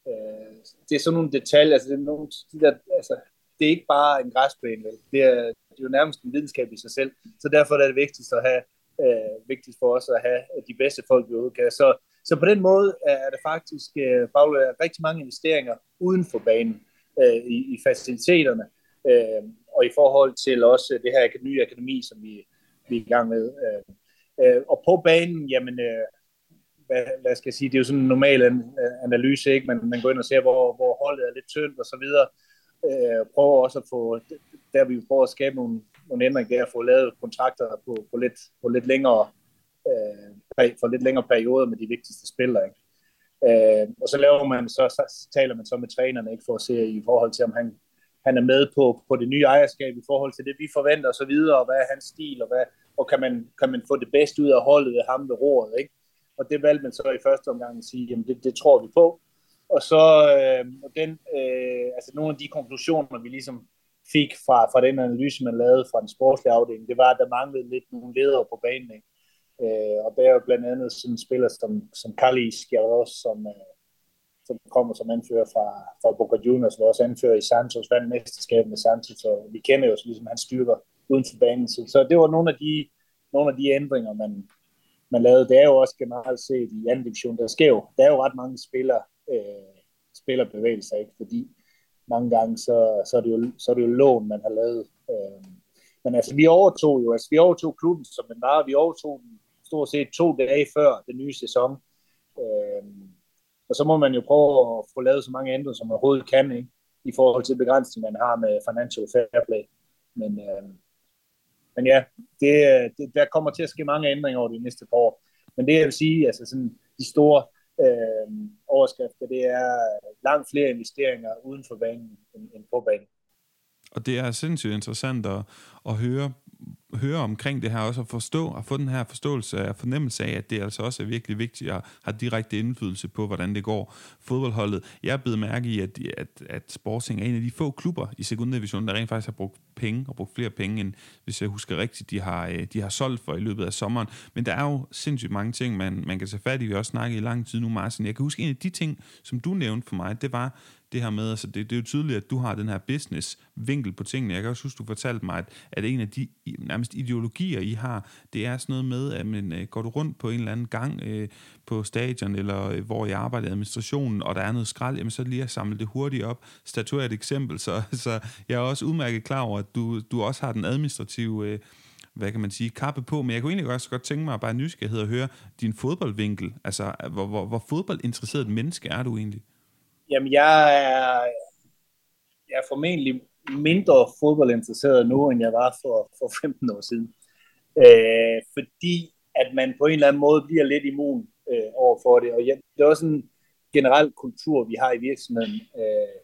Øh, det er sådan nogle detaljer, altså det er, nogle, de der, altså, det er ikke bare en græsbane, vel? Det, er, det er jo nærmest en videnskab i sig selv, så derfor er det vigtigst at have, øh, vigtigt for os at have de bedste folk, vi kan. Så, så på den måde er der faktisk øh, bare rigtig mange investeringer uden for banen øh, i, i faciliteterne, øh, og i forhold til også det her nye akademi, som vi, vi er i gang med. Øh, øh, og på banen, jamen, øh, hvad, hvad skal jeg sige, det er jo sådan en normal analyse, ikke? Man, man går ind og ser, hvor, hvor holdet er lidt tyndt og så videre. Øh, prøver også at få, der vi prøver at skabe nogle, nogle ændringer, der at få lavet kontrakter på, på, lidt, på lidt længere øh, for lidt længere perioder med de vigtigste spillere. Ikke? Øh, og så laver man så, så taler man så med trænerne ikke for at se i forhold til om han han er med på, på det nye ejerskab i forhold til det vi forventer og så videre og hvad er hans stil og hvad og kan man, kan man få det bedste ud af holdet af ham ved roret, ikke? Og det valgte man så i første omgang at sige, jamen det, det tror vi på. Og så øh, og den, øh, altså nogle af de konklusioner, vi ligesom fik fra, fra den analyse, man lavede fra den sportslige afdeling, det var, at der manglede lidt nogle ledere på banen. Ikke? Øh, og der er jo blandt andet sådan en spiller som, som Kalis også, som, øh, som kommer som anfører fra, fra Boca Juniors, og også anfører i Santos, vandt mesterskabet med Santos, og vi kender jo ligesom hans styrker uden for banen. Så, så det var nogle af de, nogle af de ændringer, man, man lavede. Det er jo også generelt set i anden division, der sker jo, der er jo ret mange spillere, øh, spillerbevægelser, ikke? fordi mange gange, så, så, er det jo, så er det jo lån, man har lavet. Øh, men altså, vi overtog jo, altså vi overtog klubben, som den var, vi overtog den stort set to dage før den nye sæson. Øh, og så må man jo prøve at få lavet så mange ændringer, som man overhovedet kan, ikke? i forhold til begrænsningen, man har med financial fair play. Men, øh, men ja, det, øh, det, der kommer til at ske mange ændringer over de næste par år. Men det jeg vil sige, altså sådan de store øh, overskrifter, det er øh, langt flere investeringer uden for banen end, end på banen. Og det er sindssygt interessant at, at høre høre omkring det her, også at forstå, og få den her forståelse og fornemmelse af, at det altså også er virkelig vigtigt at have direkte indflydelse på, hvordan det går fodboldholdet. Jeg er blevet mærke i, at, at, at Sporting er en af de få klubber i sekundedivisionen, der rent faktisk har brugt penge, og brugt flere penge, end hvis jeg husker rigtigt, de har, øh, de har solgt for i løbet af sommeren. Men der er jo sindssygt mange ting, man, man kan tage fat i. Vi har også snakket i lang tid nu, Martin. Jeg kan huske, en af de ting, som du nævnte for mig, det var det her med, altså det, det er jo tydeligt, at du har den her business-vinkel på tingene. Jeg kan også huske, du fortalte mig, at, at en af de nærmest ideologier, I har, det er sådan noget med, at man, øh, går du rundt på en eller anden gang øh, på stadion, eller øh, hvor jeg arbejder i administrationen, og der er noget skrald, jamen så lige at samle det hurtigt op, statuere et eksempel. Så, [LAUGHS] så jeg er også udmærket klar over, at du, du også har den administrative... Øh, hvad kan man sige, kappe på, men jeg kunne egentlig også godt tænke mig bare nysgerrighed at høre din fodboldvinkel. Altså, hvor, hvor, hvor fodboldinteresseret menneske er du egentlig? Jamen, jeg er, jeg er formentlig mindre fodboldinteresseret nu, end jeg var for, for 15 år siden. Øh, fordi at man på en eller anden måde bliver lidt immun øh, over for det. Og ja, det er også en generel kultur, vi har i virksomheden. Øh,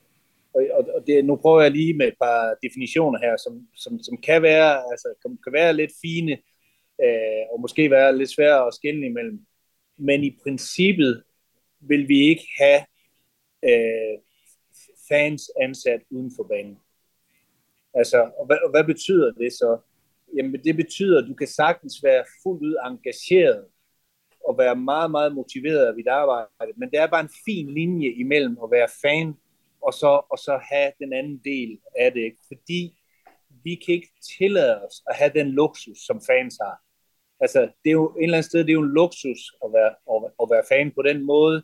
og, og det, nu prøver jeg lige med et par definitioner her, som, som, som kan, være, altså, kan, kan være lidt fine, øh, og måske være lidt svære at skille imellem. Men i princippet vil vi ikke have øh, fans ansat uden for banen. Altså, og hvad, og hvad betyder det så? Jamen, det betyder, at du kan sagtens være fuldt ud engageret og være meget, meget motiveret af dit arbejde, men der er bare en fin linje imellem at være fan og så, og så have den anden del af det, fordi vi kan ikke tillade os at have den luksus, som fans har. Altså, det er jo et eller andet sted, det er jo en luksus at være, at, at være fan på den måde,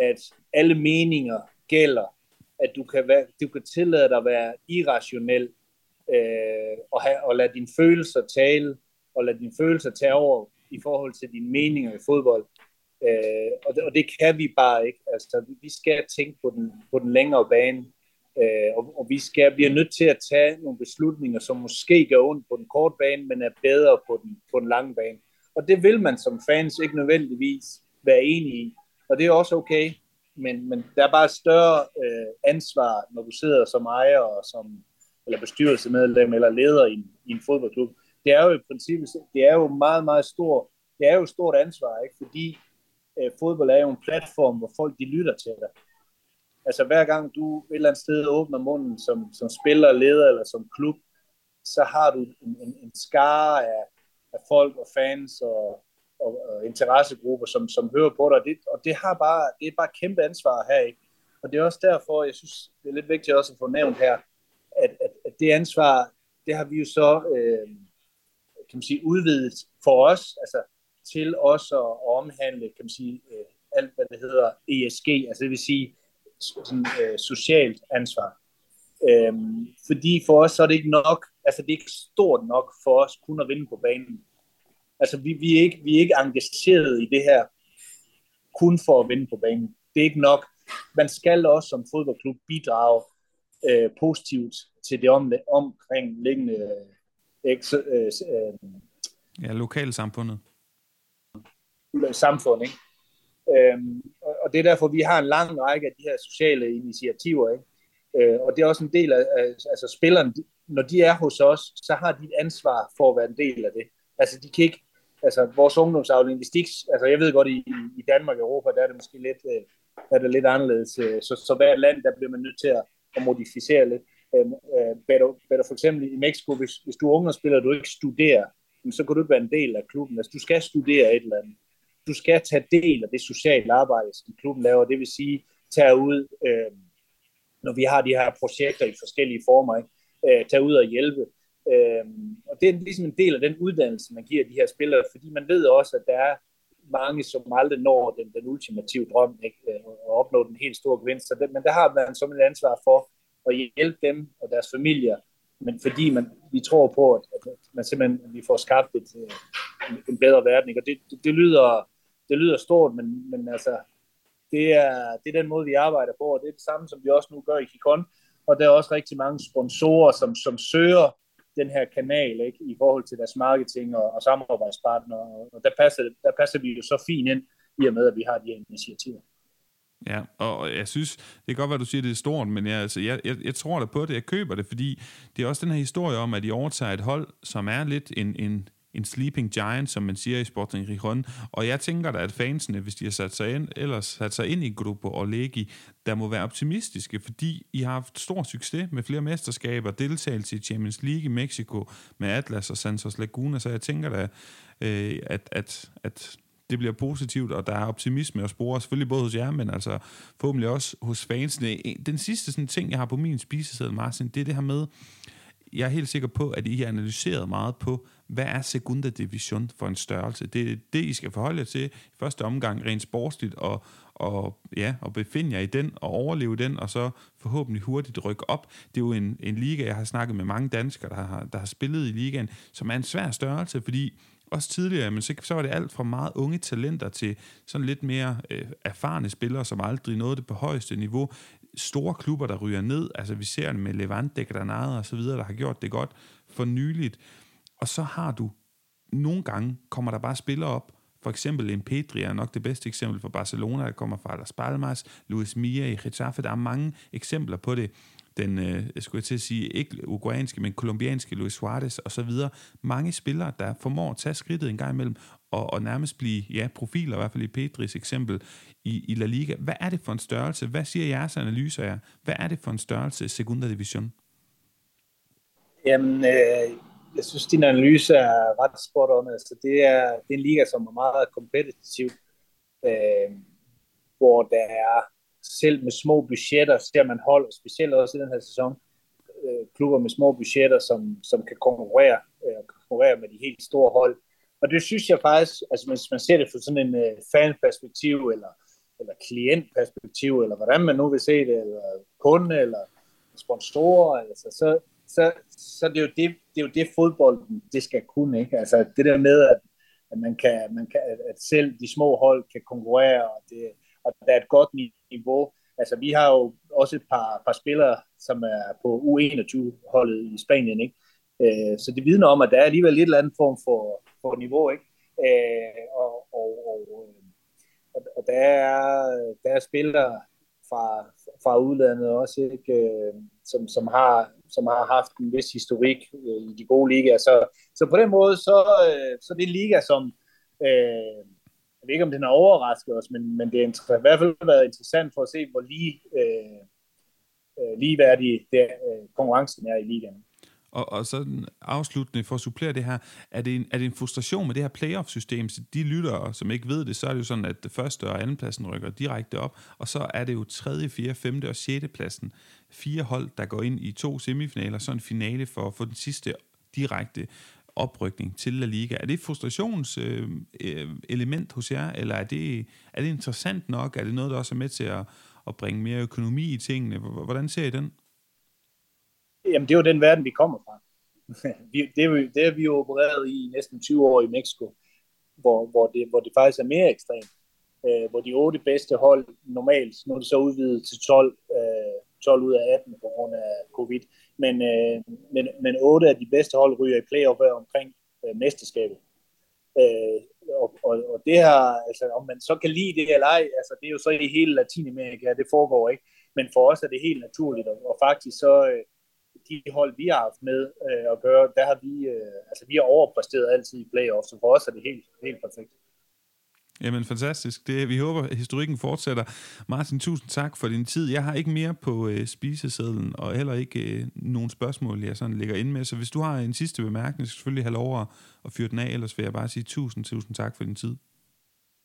at alle meninger gælder, at du kan, være, du kan tillade dig at være irrationel øh, og, have, og lade dine følelser tale og lade dine følelser tage over i forhold til dine meninger i fodbold. Øh, og, det, og det kan vi bare ikke. Altså, vi skal tænke på den, på den længere bane, øh, og, og vi skal bliver nødt til at tage nogle beslutninger, som måske gør ondt på den korte bane, men er bedre på den, på den lange bane. Og det vil man som fans ikke nødvendigvis være enig i, og det er også okay, men, men der er bare et større øh, ansvar, når du sidder som ejer og som eller bestyrelsemedlem eller leder i en, i en fodboldklub. Det er jo i princippet, det er jo meget, meget stort, det er jo et stort ansvar, ikke? fordi øh, fodbold er jo en platform, hvor folk de lytter til dig. Altså hver gang du et eller andet sted åbner munden som, som spiller, leder eller som klub, så har du en, en, en skare af, af folk og fans og, og, og interessegrupper, som, som hører på dig. Det, og det, har bare, det er bare kæmpe ansvar her. Ikke? Og det er også derfor, jeg synes, det er lidt vigtigt også at få nævnt her, at, at, at det ansvar, det har vi jo så øh, kan man sige, udvidet for os, altså til også at omhandle, kan man sige, øh, alt hvad det hedder ESG, altså det vil sige sådan, øh, socialt ansvar. Øhm, fordi for os så er det ikke nok, altså det er ikke stort nok for os kun at vinde på banen. Altså vi, vi, er ikke, vi er ikke engageret i det her kun for at vinde på banen. Det er ikke nok. Man skal også som fodboldklub bidrage øh, positivt til det om, omkringliggende øh, øh, øh, ja, lokalsamfundet. Samfund, ikke? Øhm, og det er derfor, vi har en lang række af de her sociale initiativer, ikke? Øh, og det er også en del af, altså spillerne, når de er hos os, så har de et ansvar for at være en del af det. Altså de kan ikke, altså vores ungdomsafdeling, hvis de ikke, altså jeg ved godt, i, i Danmark og Europa, der er det måske lidt, øh, der er det lidt anderledes. Øh, så, så hvert land, der bliver man nødt til at, at modificere lidt. Øhm, øh, øh, for eksempel i Mexico, hvis, hvis du er ungdomsspiller, og du ikke studerer, så kan du ikke være en del af klubben. Altså du skal studere et eller andet. Du skal tage del af det sociale arbejde, som klubben laver. Det vil sige, tage ud, øh, når vi har de her projekter i forskellige former, ikke? Øh, tage ud og hjælpe. Øh, og det er ligesom en del af den uddannelse, man giver de her spillere, fordi man ved også, at der er mange, som aldrig når den, den ultimative drøm, ikke? Øh, og opnå den helt store gevinst. Så det, men der har man som et ansvar for at hjælpe dem og deres familier, men fordi man, vi tror på, at, at man simpelthen vi får skabt et, øh, en, en bedre verden. Ikke? Og det, det, det, lyder, det lyder stort, men, men altså, det er, det er den måde, vi arbejder på, og det er det samme, som vi også nu gør i Kikon. Og der er også rigtig mange sponsorer, som, som søger den her kanal ikke, i forhold til deres marketing og, og samarbejdspartnere. Og der passer, der passer vi jo så fint ind, i og med, at vi har de her initiativer. Ja, og jeg synes, det kan godt være, du siger, det er stort, men jeg, altså, jeg, jeg, jeg tror da på det, jeg køber det, fordi det er også den her historie om, at de overtager et hold, som er lidt en, en, en sleeping giant, som man siger i Sporting Rijon. Og jeg tænker da, at fansene, hvis de har sat sig ind, ellers sat sig ind i Gruppe og Legi, der må være optimistiske, fordi I har haft stor succes med flere mesterskaber, deltagelse i Champions League i Mexico med Atlas og Santos Laguna, så jeg tænker da, øh, at, at, at det bliver positivt, og der er optimisme og spore, selvfølgelig både hos jer, men altså forhåbentlig også hos fansene. Den sidste sådan, ting, jeg har på min spiseseddel, Martin, det er det her med, jeg er helt sikker på, at I har analyseret meget på, hvad er Segunda Division for en størrelse? Det er det, I skal forholde jer til i første omgang rent sportsligt, og, og, ja, og befinde jer i den, og overleve den, og så forhåbentlig hurtigt rykke op. Det er jo en, en liga, jeg har snakket med mange danskere, der har, der har spillet i ligaen, som er en svær størrelse, fordi også tidligere, men så, så var det alt fra meget unge talenter til sådan lidt mere øh, erfarne spillere, som aldrig nåede det på højeste niveau. Store klubber, der ryger ned, altså vi ser det med Levante, Granada og så videre, der har gjort det godt for nyligt. Og så har du, nogle gange kommer der bare spillere op, for eksempel en Pedri er nok det bedste eksempel for Barcelona, der kommer fra Las Palmas, Luis Mia i Getafe, der er mange eksempler på det. Den, øh, jeg skulle til at sige, ikke uruguayanske, men kolumbianske Luis Suarez og så videre. Mange spillere, der formår at tage skridtet en gang imellem, og, og nærmest blive ja, profiler, i hvert fald i Pedris eksempel, i, i La Liga. Hvad er det for en størrelse? Hvad siger jeres analyser af? Hvad er det for en størrelse i Segunda Division? Jamen, øh, jeg synes, din analyse er ret spot on. Altså, det, er, det er en liga, som er meget kompetitiv, øh, hvor der er selv med små budgetter ser man hold, specielt også i den her sæson, øh, klubber med små budgetter, som, som kan konkurrere, øh, konkurrere med de helt store hold. Og det synes jeg faktisk, altså hvis man ser det fra sådan en øh, fanperspektiv, eller, eller klientperspektiv, eller hvordan man nu vil se det, eller kunde, eller sponsorer, altså, så, så, så det, er jo det, det er jo det fodbolden, det skal kunne, ikke? Altså det der med, at, at man kan, man kan, at selv de små hold kan konkurrere, og, det, og der er et godt niveau. Altså vi har jo også et par, par spillere, som er på U21-holdet i Spanien, ikke? Øh, så det vidner om, at der er alligevel lidt eller andet form for, for niveau, ikke? Øh, og, og, og, og der er, der er spillere fra, fra udlandet også, ikke? Øh, som, som, har, som har haft en vis historik øh, i de gode ligaer. Så, så på den måde, så, øh, så det er liga, som øh, jeg ved ikke, om den har overrasket os, men, men det har i hvert fald været interessant for at se, hvor lige, øh, øh ligeværdig det, øh, konkurrencen er i ligaen. Og, og så afsluttende for at supplere det her, er det en, er det en frustration med det her playoff-system? Så de lyttere, som ikke ved det, så er det jo sådan, at første og anden pladsen rykker direkte op, og så er det jo tredje, fjerde, femte og sjette pladsen. Fire hold, der går ind i to semifinaler, så en finale for at få den sidste direkte oprykning til La Liga. Er det et frustrationselement øh, øh hos jer, eller er det, er det interessant nok? Er det noget, der også er med til at, at bringe mere økonomi i tingene? Hvordan ser I den? Jamen, det er jo den verden, vi kommer fra. [LAUGHS] det, er, det er vi jo opereret i næsten 20 år i Mexico, hvor, hvor, det, hvor det faktisk er mere ekstremt. Øh, hvor de otte bedste hold normalt, nu er det så udvidet til 12, øh, 12 ud af 18 på grund af covid, men, øh, men, men otte af de bedste hold ryger i playoff omkring øh, mesterskabet. Øh, og, og, og det her, altså om man så kan lide det eller ej, altså det er jo så i hele Latinamerika, det foregår ikke, men for os er det helt naturligt, og, og faktisk så, øh, de hold, vi har haft med øh, at gøre, der har vi, øh, altså vi har overpræsteret altid i playoff, så for os er det helt, helt perfekt. Jamen fantastisk. Det, vi håber, at historikken fortsætter. Martin, tusind tak for din tid. Jeg har ikke mere på øh, spisesedlen, og heller ikke øh, nogen spørgsmål, jeg sådan ligger inde med. Så hvis du har en sidste bemærkning, så selvfølgelig have lov at, at fyre den af, ellers vil jeg bare sige tusind, tusind tak for din tid.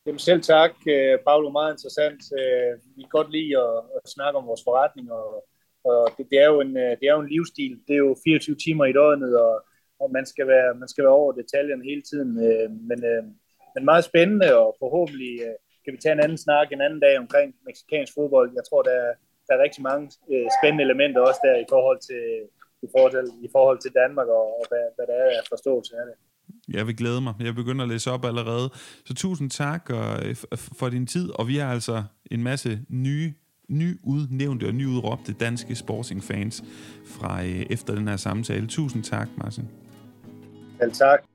Jamen selv tak, øh, Paolo. Meget interessant. Øh, vi kan godt lide at, at snakke om vores forretning og og det, det, er jo en, øh, det er jo en livsstil. Det er jo 24 timer i døgnet, og, og man, skal være, man skal være over detaljerne hele tiden. Øh, men, øh, men meget spændende, og forhåbentlig kan vi tage en anden snak en anden dag omkring meksikansk fodbold. Jeg tror, der er, der er rigtig mange spændende elementer også der i forhold til, i forhold til, i forhold til Danmark, og, og hvad, hvad der er af forståelse af det. Jeg vil glæde mig. Jeg begynder at læse op allerede. Så tusind tak og, for din tid, og vi har altså en masse nye nyudnævnte og nyudråbte danske sportsing-fans fra øh, efter den her samtale. Tusind tak, Martin. Selv tak.